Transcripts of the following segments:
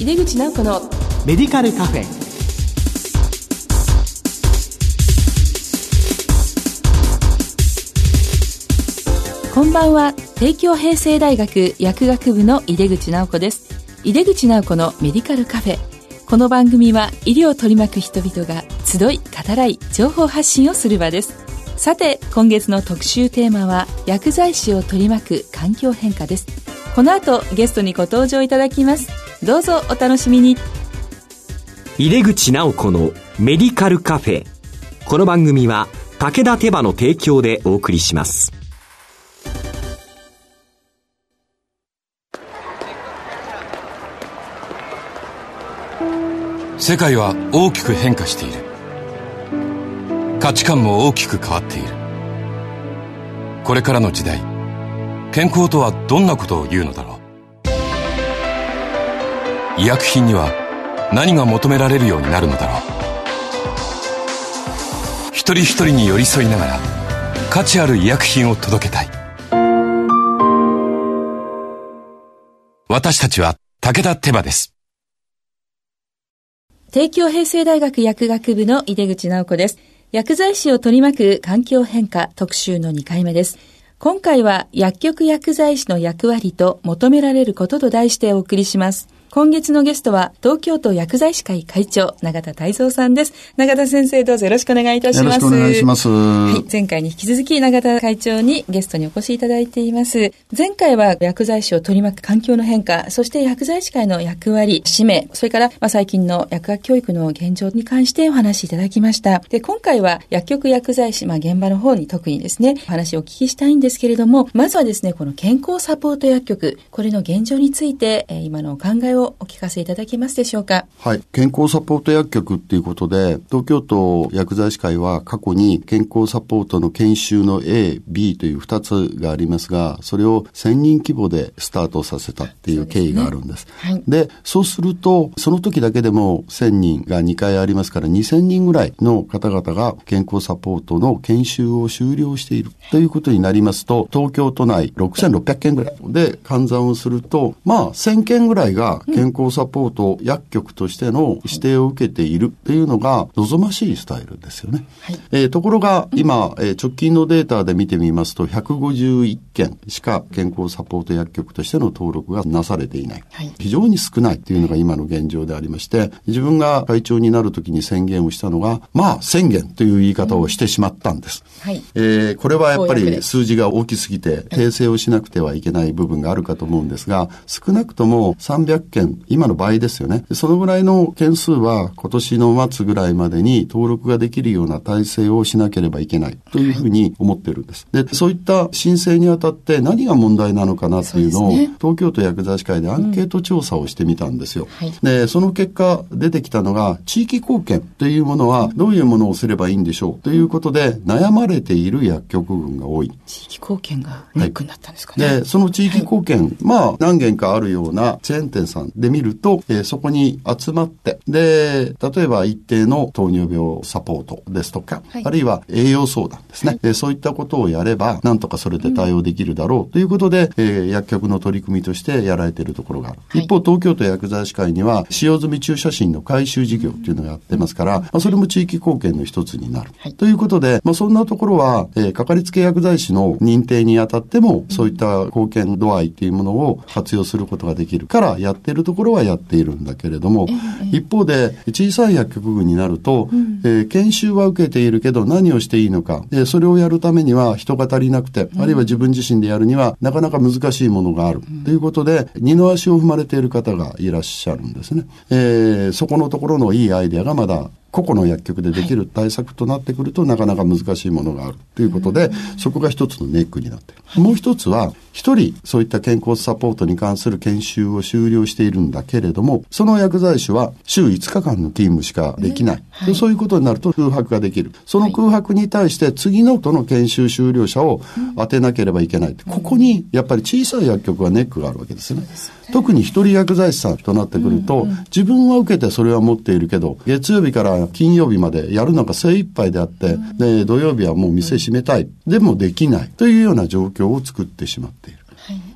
井出口直子のメディカルカフェ。こんばんは。帝京平成大学薬学部の井出口直子です。井出口直子のメディカルカフェ。この番組は医療を取り巻く人々が集い語らい情報発信をする場です。さて今月の特集テーマは薬剤師を取り巻く環境変化ですこの後ゲストにご登場いただきます。どうぞお楽しみに。井出口直子のメディカルカフェ。この番組は武田手羽の提供でお送りします。世界は大きく変化している。価値観も大きく変わっている。これからの時代健康とはどんなことを言うのだろう医薬品には何が求められるようになるのだろう一人一人に寄り添いながら価値ある医薬品を届けたい私たちは武田手羽です帝京平成大学薬学部の井出口直子です。薬剤師を取り巻く環境変化特集の2回目です。今回は薬局薬剤師の役割と求められることと題してお送りします。今月のゲストは東京都薬剤師会会長永田泰造さんです。永田先生どうぞよろしくお願いいたします。よろしくお願いします。はい、前回に引き続き永田会長にゲストにお越しいただいています。前回は薬剤師を取り巻く環境の変化、そして薬剤師会の役割、使命、それからまあ最近の薬学教育の現状に関してお話しいただきました。で、今回は薬局薬剤師、まあ現場の方に特にですね、お話をお聞きしたいんですけれども、まずはですね、この健康サポート薬局、これの現状について、えー、今のお考えをお聞かせいただだけますでしょうか？はい。健康サポート薬局っていうことで、東京都薬剤師会は過去に健康サポートの研修の A、B という2つがありますが、それを1000人規模でスタートさせたっていう経緯があるんです。で、ねはい、でそうすると、その時だけでも1000人が2回ありますから、2000人ぐらいの方々が健康サポートの研修を終了しているということになりますと、東京都内6600件ぐらいで換算をすると、まあ1000件ぐらいが健康サポートと薬局としての指定を受けているっていうのが望ましいスタイルですよね。はい、えー、ところが今、えー、直近のデータで見てみますと151件しか健康サポート薬局としての登録がなされていない。はい、非常に少ないというのが今の現状でありまして、自分が会長になるときに宣言をしたのが、まあ宣言という言い方をしてしまったんです。うん、はい、えー、これはやっぱり数字が大きすぎて訂正をしなくてはいけない部分があるかと思うんですが、少なくとも300件、今の倍ですよね。そのぐらいの件数は今年の末ぐらいまでに登録ができるような体制をしなければいけないというふうに思ってるんです。で、そういった申請にあたって何が問題なのかなっていうのを、ね、東京都薬剤師会でアンケート調査をしてみたんですよ。うんはい、で、その結果出てきたのが地域貢献というものはどういうものをすればいいんでしょう？ということで悩まれている薬局群が多い。地域貢献がネックになったんですかね。はい、で、その地域貢献、はい、まあ何件かあるようなチェーン店さんで見ると、えー、そこに集まって、で、例えば一定の糖尿病サポートですとか、はい、あるいは栄養相談ですね、はい、そういったことをやれば、なんとかそれで対応できるだろうということで、うん、えー、薬局の取り組みとしてやられているところがある。はい、一方、東京都薬剤師会には、使用済み注射診の回収事業っていうのをやってますから、まあ、それも地域貢献の一つになる。ということで、まあ、そんなところは、えー、かかりつけ薬剤師の認定にあたっても、そういった貢献度合いっていうものを活用することができるから、やっているところはやっているんだけれども、一方で、小さい薬局群になると、うん、えー、研修は受けているけど何をしていいのか、で、それをやるためには人が足りなくて、あるいは自分自身でやるにはなかなか難しいものがある。ということで、二の足を踏まれている方がいらっしゃるんですね。えー、そこのところのいいアイデアがまだ個々の薬局でできる対策となってくると、なかなか難しいものがあるということで、そこが一つのネックになっている。もう一つは、一人そういった健康サポートに関する研修を終了しているんだけれども、その薬剤師は週5日間の勤務しかできない。でそういうことになると空白ができる。その空白に対して次のとの研修終了者を当てなければいけない。ここにやっぱり小さい薬局はネックがあるわけですね。特に一人薬剤師さんとなってくると、自分は受けてそれは持っているけど、月曜日から金曜日までやるのが精一杯であって、で、土曜日はもう店閉めたい。でもできない。というような状況を作ってしまっている。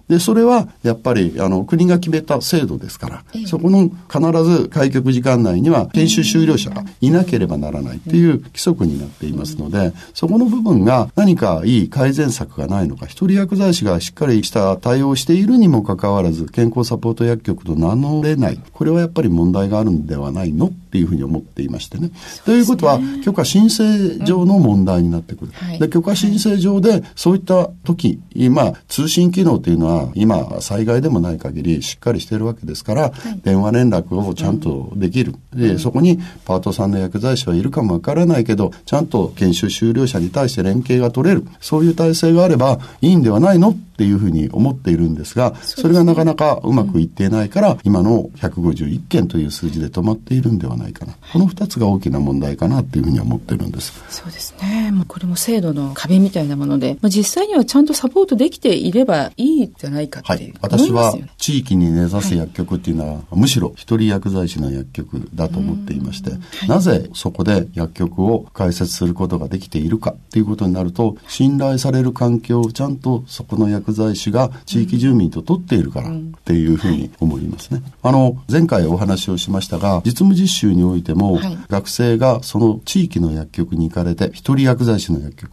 で、それはやっぱり、あの、国が決めた制度ですから、そこの必ず開局時間内には研修終了者がいなければならないという規則になっていますので、そこの部分が何かいい改善策がないのか、一人薬剤師がしっかりした対応をしているにもかかわらず、健康サポート薬局と名乗れない。これはやっぱり問題があるんではないのっていうふうに思っていましてね。ということは、許可申請上の問題になってくる。うんはい、で許可申請上で、そういった時、今、通信機能というのは、今、災害でもない限りしっかりしてるわけですから、はい、電話連絡をちゃんとできる。うん、で、そこにパートさんの薬剤師はいるかもわからないけど、ちゃんと研修終了者に対して連携が取れる。そういう体制があればいいんではないのっていうふうに思っているんですが、それがなかなかうまくいっていないから、今の151件という数字で止まっているんではないかな。この2つが大きな問題かなっていうふうに思ってるんです。そうですね。もうこれも制度の壁みたいなもので、まあ、実際にはちゃんとサポートできていればいいじゃないかっていう、はい。私は地域に根ざす薬局っていうのは、はい、むしろ一人薬剤師の薬局だと思っていまして、はい、なぜそこで薬局を開設することができているかっていうことになると、信頼される環境をちゃんとそこの薬剤師が地域住民と取っているからっていうふうに思いますね。あの、前回お話をしましたが、実務実習においても、学生がその地域の薬局に行かれて、一人薬剤師の薬局、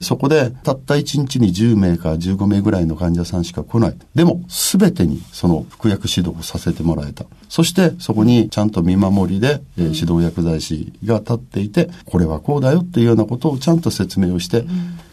そこでたった1日に10名か15名ぐらいの患者さんしか来ない。でも、すべてにその服薬指導をさせてもらえた。そしてそこにちゃんと見守りで、えー、指導薬剤師が立っていて、これはこうだよっていうようなことをちゃんと説明をして、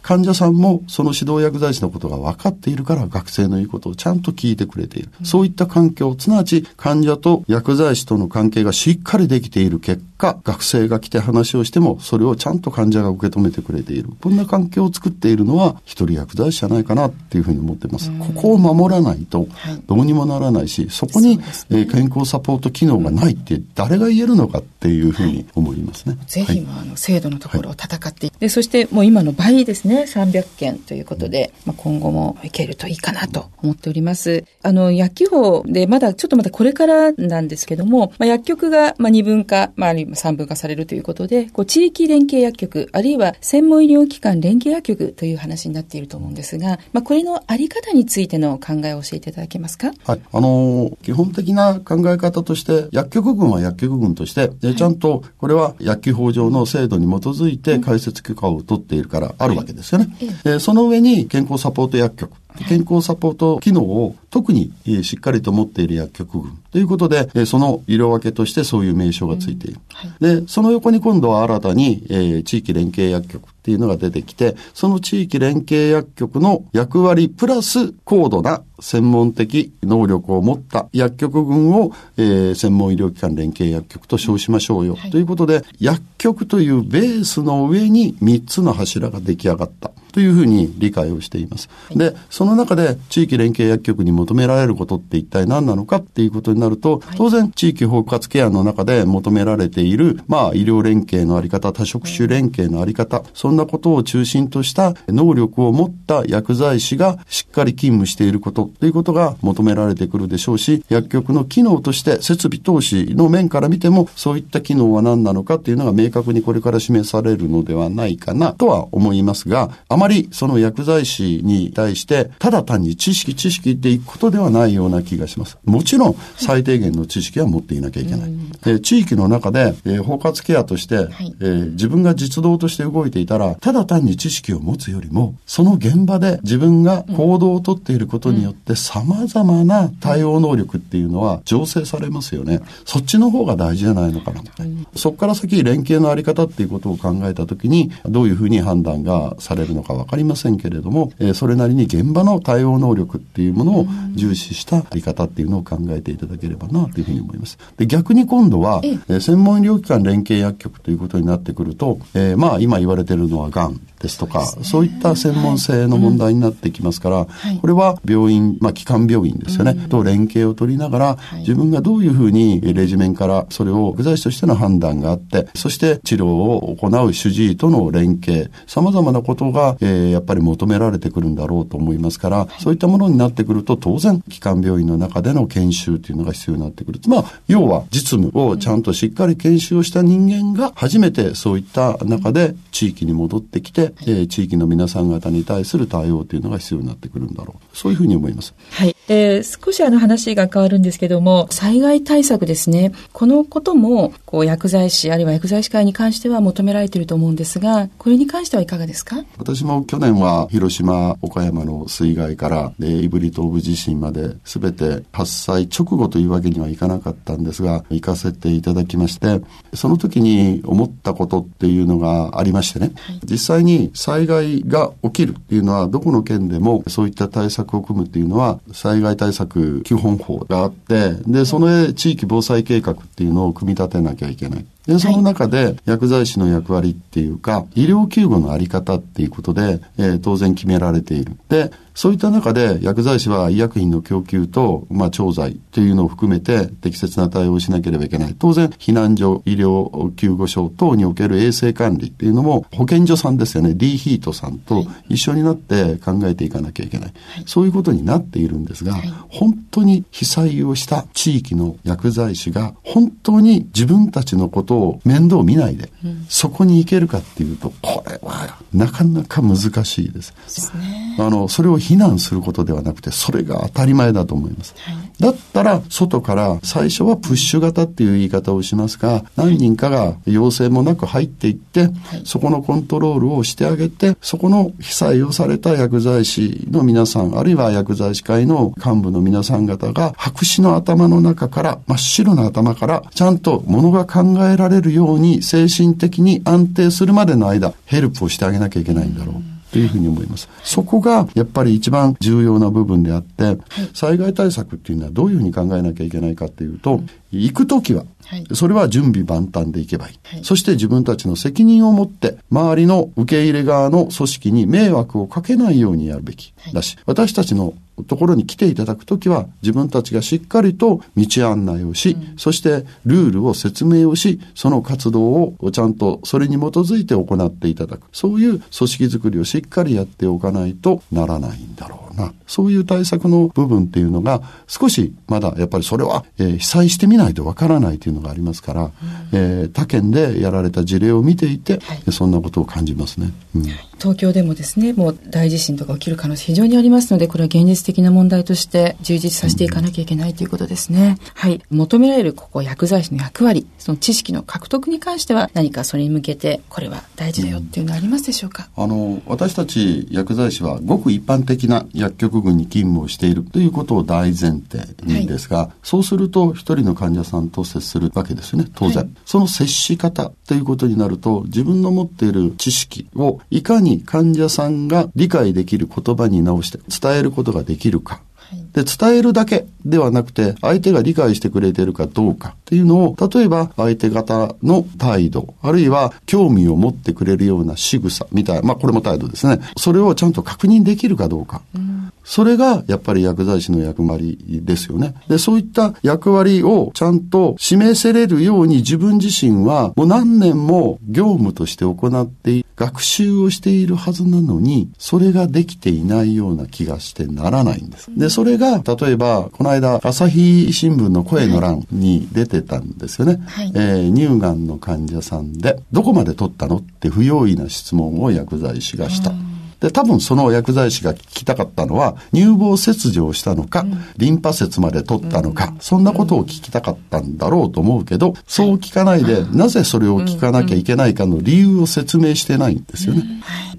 患者さんもその指導薬剤師のことが分かっているから学生の言うことをちゃんと聞いてくれている。そういった環境、すなわち患者と薬剤師との関係がしっかりできている結果、学生が来て話をしても、それをちゃんと患者が受け止めてくれている。こんな環境を作っているのは、一人薬剤師じゃないかなっていうふうに思っています。ここを守らないと、どうにもならないし、そこに、ねえー、健康サポート機能がないって誰が言えるのかっていうふうに思いますね。ぜひ、あの制度のところを戦っていって、でそしてもう今の倍ですね、300件ということで、まあ、今後もいけるといいかなと思っております。あの、薬機法でまだちょっとまだこれからなんですけども、まあ、薬局がまあ二分化、まあ、三分化されるということで、こう地域連携薬局、あるいは専門医療機関連携薬局という話になっていると思うんですが、まあ、これのあり方についての考えを教えていただけますか？はい。あのー、基本的な考え方として、薬局群は薬局群として、ちゃんとこれは薬機法上の制度に基づいて開設許可を取っているからあるわけですよね。はい、その上に健康サポート薬局健康サポート機能を特にしっかりと持っている薬局群ということで、その色分けとしてそういう名称がついている。うんはい、で、その横に今度は新たに、えー、地域連携薬局っていうのが出てきて、その地域連携薬局の役割プラス高度な専門的能力を持った薬局群を、えー、専門医療機関連携薬局と称しましょうよ。はい、ということで、薬局というベースの上に3つの柱が出来上がった。というふうに理解をしています。で、その中で地域連携薬局に求められることって一体何なのかっていうことになると、当然地域包括ケアの中で求められている、まあ医療連携のあり方、多職種連携のあり方、そんなことを中心とした能力を持った薬剤師がしっかり勤務していることということが求められてくるでしょうし、薬局の機能として設備投資の面から見ても、そういった機能は何なのかっていうのが明確にこれから示されるのではないかなとは思いますが、あまりその薬剤師に対して、ただ単に知識知識っていくことではないような気がします。もちろん、最低限の知識は持っていなきゃいけない。で地域の中で、えー、包括ケアとして、はい、えー、自分が実動として動いていたら、ただ単に知識を持つよりも、その現場で自分が行動をとっていることによって、様々な対応能力っていうのは醸成されますよね。そっちの方が大事じゃないのかな。そこから先、連携のあり方っていうことを考えたときに、どういうふうに判断がされるのかわかりませんけれども、えー、それなりに現場の対応能力っていうものを重視したあり方っていうのを考えていただければなというふうに思います。で逆に今度は、えー、専門医療機関連携薬局ということになってくると、えー、まあ今言われてるのはがんですとか、そう、ね,、いった専門性の問題になってきますから、はい、これは病院、まあ基幹病院ですよね、と連携を取りながら、はい、自分がどういうふうにレジメンからそれを具材師としての判断があって、そして治療を行う主治医との連携、様々なことが、えー、やっぱり求められてくるんだろうと思いますますから、そういったものになってくると、当然、基幹病院の中での研修というのが必要になってくる。まあ、要は実務をちゃんとしっかり研修をした人間が、初めてそういった中で地域に戻ってきて、えー、地域の皆さん方に対する対応というのが必要になってくるんだろう。そういうふうに思います。はい。えー、少しあの話が変わるんですけども、災害対策ですね。このことも、こう、薬剤師、あるいは薬剤師会に関しては求められていると思うんですが、これに関してはいかがですか？私も去年は広島、岡山の水害から、で、胆振東部地震まで、すべて発災直後というわけにはいかなかったんですが、行かせていただきまして、その時に思ったことっていうのがありましてね、はい、実際に災害が起きるっていうのは、どこの県でもそういった対策を組むっていうのは、災害対策基本法があって、で、その地域防災計画っていうのを組み立てなきゃいけない。で、その中で薬剤師の役割っていうか、医療救護のあり方っていうことで、えー、当然決められている。で、そういった中で薬剤師は医薬品の供給と、まあ、調剤というのを含めて適切な対応をしなければいけない。当然、避難所、医療救護所等における衛生管理っていうのも保健所さんですよね。D ヒートさんと一緒になって考えていかなきゃいけない。はい、そういうことになっているんですが、はい、本当に被災をした地域の薬剤師が本当に自分たちのことを面倒見ないで、うん、そこに行けるかっていうと、これはなかなか難しいです。ですね、あの、それを非難することではなくて、それが当たり前だと思います。はい、だったら、外から最初はプッシュ型っていう言い方をしますが、何人かが要請もなく入っていって、はい、そこのコントロールをしてあげて、そこの被災をされた薬剤師の皆さん、あるいは薬剤師会の幹部の皆さん方が、白紙の頭の中から、真っ白な頭から、ちゃんとものが考えられるように、精神的に安定するまでの間、ヘルプをしてあげなきゃいけないんだろう。というふうに思います。そこがやっぱり一番重要な部分であって、災害対策っていうのはどういうふうに考えなきゃいけないかっていうと、行くときは、それは準備万端でいけばいい、はい、そして自分たちの責任を持って、周りの受け入れ側の組織に迷惑をかけないようにやるべき。だし、私たちのところに来ていただくときは、自分たちがしっかりと道案内をし、うん、そしてルールを説明をし、その活動をちゃんとそれに基づいて行っていただく。そういう組織づくりをしっかりやっておかないとならないんだろうな。そういう対策の部分っていうのが、少しまだやっぱりそれは、えー、被災してみないとわからないというのがありますから、うん、えー、他県でやられた事例を見ていて、はい、そんなことを感じますね。うん、東京でもですね、もう大地震とか起きる可能性非常にありますので、これは現実的な問題として充実させていかなきゃいけないということですね。はい。求められるここ薬剤師の役割、その知識の獲得に関しては何かそれに向けてこれは大事だよっていうのはありますでしょうか、あの、私たち薬剤師はごく一般的な薬局群に勤務をしているということを大前提にですが、はい、そうすると一人の患者さんと接するわけですよね、当然。はい、その接し方ということになると、自分の持っている知識をいかに患者さんが理解できる言葉に直して伝えることができるか。で、伝えるだけではなくて、相手が理解してくれているかどうかっていうのを、例えば相手方の態度、あるいは興味を持ってくれるような仕草みたいな、まあこれも態度ですね。それをちゃんと確認できるかどうか。うんそれがやっぱり薬剤師の役割ですよね。で、そういった役割をちゃんと示せれるように自分自身はもう何年も業務として行って学習をしているはずなのに、それができていないような気がしてならないんです。で、それが、例えば、この間、朝日新聞の声の欄に出てたんですよね。はい、えー、乳がんの患者さんで、どこまで取ったのって不用意な質問を薬剤師がした。で、多分その薬剤師が聞きたかったのは、乳房切除をしたのか、うん、リンパ節まで取ったのか、うん、そんなことを聞きたかったんだろうと思うけど、そう聞かないで、なぜそれを聞かなきゃいけないかの理由を説明してないんですよね。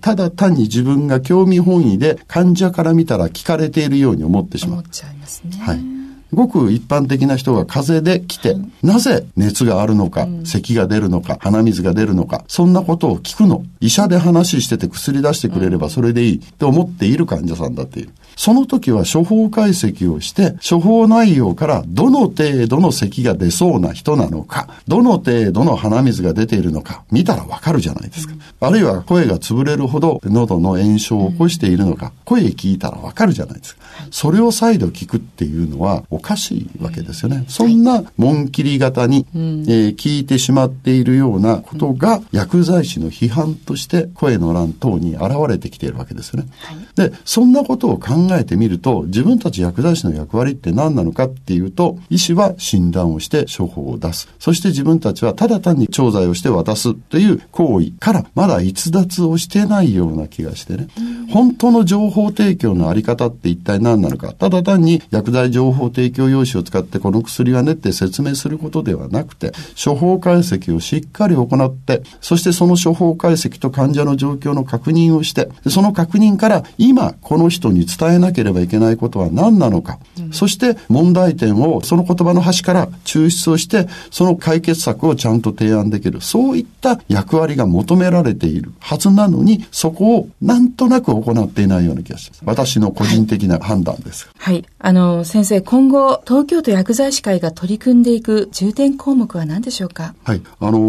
ただ単に自分が興味本位で患者から見たら聞かれているように思ってしまう。思っちゃいますね。はい。ごく一般的な人が風邪で来て、なぜ熱があるのか、咳が出るのか、鼻水が出るのか、そんなことを聞くの。医者で話してて薬出してくれればそれでいいと思っている患者さんだっている。その時は処方解析をして、処方内容からどの程度の咳が出そうな人なのか、どの程度の鼻水が出ているのか、見たらわかるじゃないですか。あるいは声が潰れるほど喉の炎症を起こしているのか、声聞いたらわかるじゃないですか。それを再度聞くっていうのはおかしいわけですよね。そんな紋切り型に、えー、聞いてしまっているようなことが、薬剤師の批判として声の欄等に現れてきているわけですよね。で、そんなことを考えてみると、自分たち薬剤師の役割って何なのかっていうと、医師は診断をして処方を出す。そして自分たちはただ単に調剤をして渡すという行為からまだ逸脱をしてないような気がしてね。本当の情報提供のあり方って一体何なのか。ただ単に薬剤情報提提供用紙を使ってこの薬はねって説明することではなくて、処方解析をしっかり行って、そしてその処方解析と患者の状況の確認をして、その確認から今この人に伝えなければいけないことは何なのか。うん、そして問題点をその言葉の端から抽出をして、その解決策をちゃんと提案できる。そういった役割が求められているはずなのに、そこをなんとなく行っていないような気がします。私の個人的な判断です。はい。はい、あの、先生、今後、東京都薬剤師会が取り組んでいく重点項目は何でしょうか？はい。あの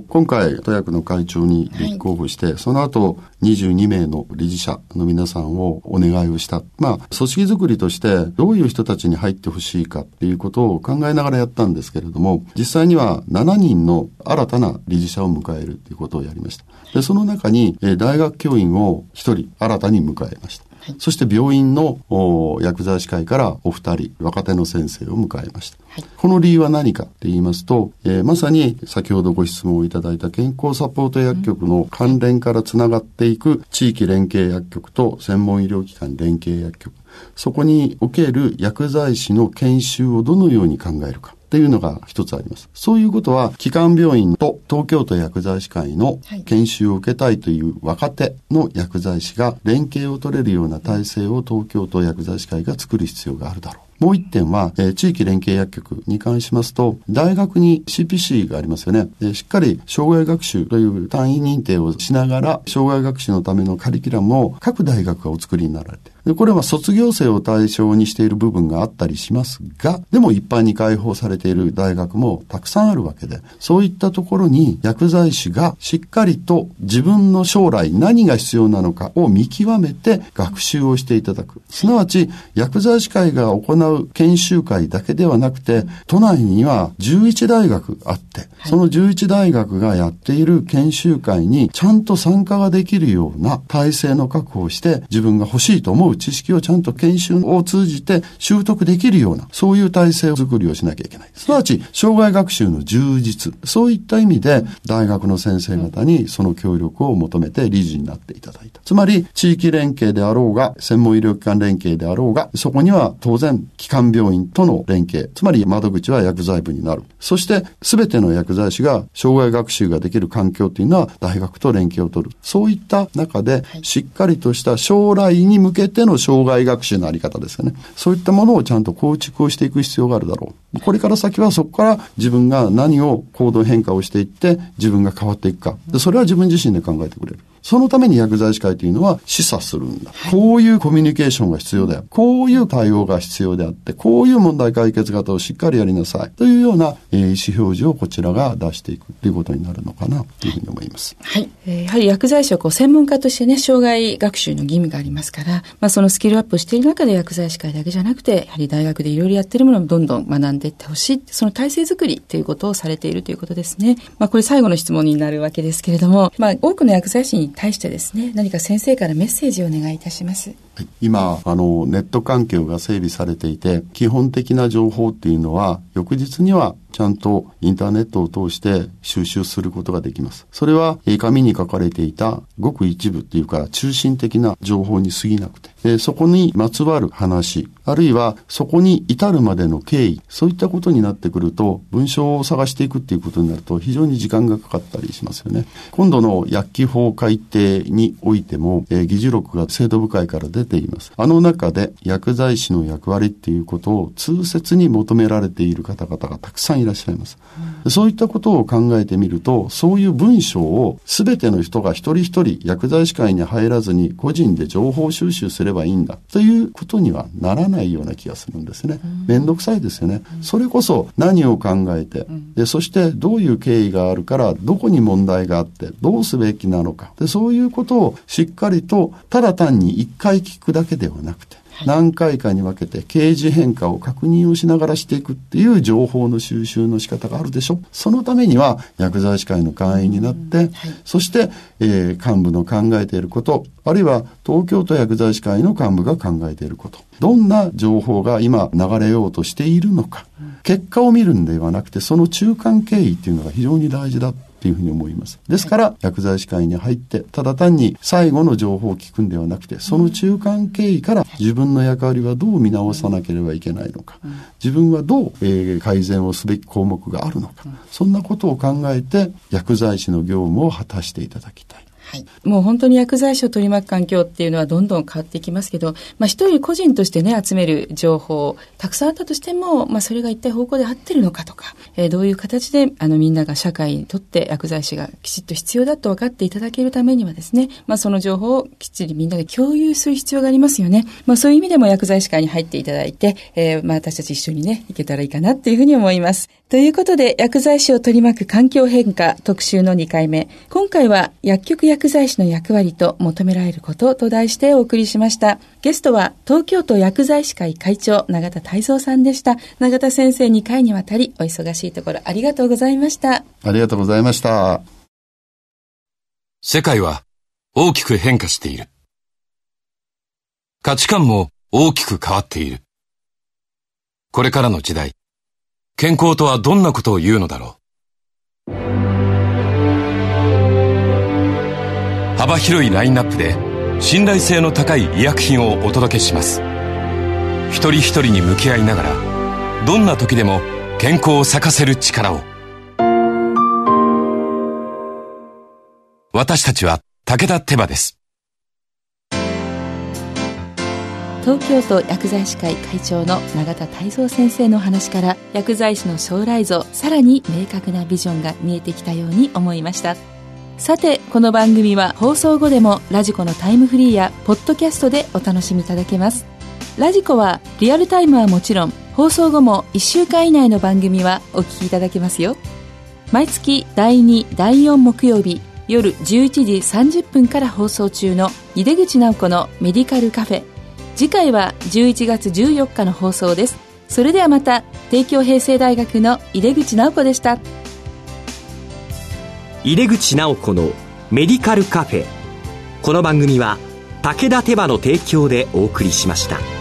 ー、今回、都薬の会長に立候補して、はい、その後、22名の理事者の皆さんをお願いをした。まあ、組織づくりとしてどういう人たちに入ってほしいかっていうことを考えながらやったんですけれども、実際には7人の新たな理事者を迎えるということをやりました。で、その中に、え大学教員を1人新たに迎えました。はい、そして病院の薬剤師会からお二人、若手の先生を迎えました。はい、この理由は何かって言いますと、えー、まさに先ほどご質問をいただいた健康サポート薬局の関連からつながっていく地域連携薬局と専門医療機関連携薬局、そこにおける薬剤師の研修をどのように考えるか。っていうのが一つあります。そういうことは、基幹病院と東京都薬剤師会の研修を受けたいという若手の薬剤師が連携を取れるような体制を東京都薬剤師会が作る必要があるだろう。もう一点は、えー、地域連携薬局に関しますと、大学に CPC がありますよね。でしっかり障害学習という単位認定をしながら、障害学習のためのカリキュラムを各大学がお作りになられて、でこれは卒業生を対象にしている部分があったりしますが、でも一般に開放されている大学もたくさんあるわけで、そういったところに薬剤師がしっかりと自分の将来何が必要なのかを見極めて学習をしていただく。すなわち、薬剤師会が行う研修会だけではなくて、都内には11大学あって、その11大学がやっている研修会にちゃんと参加ができるような体制の確保をして自分が欲しいと思う知識をちゃんと研修を通じて習得できるような、そういう体制づくりをしなきゃいけない。すなわち、障害学習の充実。そういった意味で、大学の先生方にその協力を求めて理事になっていただいた。つまり、地域連携であろうが、専門医療機関連携であろうが、そこには当然、基幹病院との連携。つまり、窓口は薬剤部になる。そして、すべての薬剤師が障害学習ができる環境というのは、大学と連携を取る。そういった中で、しっかりとした将来に向けての障害学習のあり方ですよね。そういったものをちゃんと構築をしていく必要があるだろう。これから先はそこから自分が何を行動変化をしていって自分が変わっていくか。それは自分自身で考えてくれる。そのために薬剤師会というのは示唆するんだ。こういうコミュニケーションが必要だよ。こういう対応が必要であって、こういう問題解決型をしっかりやりなさい。というような、えー、意思表示をこちらが出していくということになるのかなというふうに思います。はい。えー、やはり薬剤師はこう専門家としてね、障害学習の義務がありますから、まあそのスキルアップしている中で薬剤師会だけじゃなくて、やはり大学でいろいろやってるものをどんどん学んでいってほしい。その体制づくりということをされているということですね。まあこれ最後の質問になるわけですけれども、まあ多くの薬剤師に対してですね、何か先生からメッセージをお願いいたします。今、あの、ネット環境が整備されていて、基本的な情報っていうのは、翌日にはちゃんとインターネットを通して収集することができます。それは、紙に書かれていたごく一部っていうか中心的な情報に過ぎなくて、でそこにまつわる話、あるいはそこに至るまでの経緯、そういったことになってくると、文章を探していくっていうことになると非常に時間がかかったりしますよね。今度の薬機法改定においても、え、議事録が制度部会から出ています。あの中で薬剤師の役割っていうことを痛切に求められている方々がたくさんいらっしゃいます。うん、そういったことを考えてみると、そういう文章を全ての人が一人一人薬剤師会に入らずに個人で情報収集すればいいんだということにはならないような気がするんですね。めんどくさいですよね。それこそ何を考えて、で、そしてどういう経緯があるから、どこに問題があって、どうすべきなのか。で、そういうことをしっかりと、ただ単に一回聞くだけではなくて、何回かに分けて刑事変化を確認をしながらしていくっていう情報の収集の仕方があるでしょ。そのためには薬剤師会の会員になって、はい、そして、えー、幹部の考えていること、あるいは東京都薬剤師会の幹部が考えていること、どんな情報が今流れようとしているのか、結果を見るんではなくて、その中間経緯っていうのが非常に大事だっていうふうに思います。ですから、薬剤師会に入って、ただ単に最後の情報を聞くんではなくて、その中間経緯から自分の役割はどう見直さなければいけないのか、自分はどう、えー、改善をすべき項目があるのか、そんなことを考えて、薬剤師の業務を果たしていただきたい。はい、もう本当に薬剤師を取り巻く環境っていうのはどんどん変わっていきますけど、まあ一人個人としてね、集める情報、たくさんあったとしても、まあそれが一体方向で合ってるのかとか、えー、どういう形で、あのみんなが社会にとって薬剤師がきちっと必要だと分かっていただけるためにはですね、まあその情報をきっちりみんなで共有する必要がありますよね。まあそういう意味でも薬剤師会に入っていただいて、えー、まあ私たち一緒にね、いけたらいいかなっていうふうに思います。ということで、薬剤師を取り巻く環境変化特集の2回目。今回は薬局薬薬剤師の役割と求められることと題してお送りしました。ゲストは東京都薬剤師会会長永田泰造さんでした。永田先生2回にわたりお忙しいところありがとうございました。ありがとうございました。世界は大きく変化している。価値観も大きく変わっている。これからの時代、健康とはどんなことを言うのだろう幅広いラインナップで信頼性の高い医薬品をお届けします。一人一人に向き合いながらどんな時でも健康を咲かせる力を。私たちは武田手羽です。東京都薬剤師会会長の永田泰造先生の話から薬剤師の将来像さらに明確なビジョンが見えてきたように思いました。さてこの番組は放送後でもラジコのタイムフリーやポッドキャストでお楽しみいただけます。ラジコはリアルタイムはもちろん放送後も1週間以内の番組はお聞きいただけますよ。毎月第2第4木曜日夜11時30分から放送中の井出口直子のメディカルカフェ。次回は11月14日の放送です。それではまた帝京平成大学の井出口直子でした。井出口直子のメディカルカフェこの番組は武田手羽の提供でお送りしました。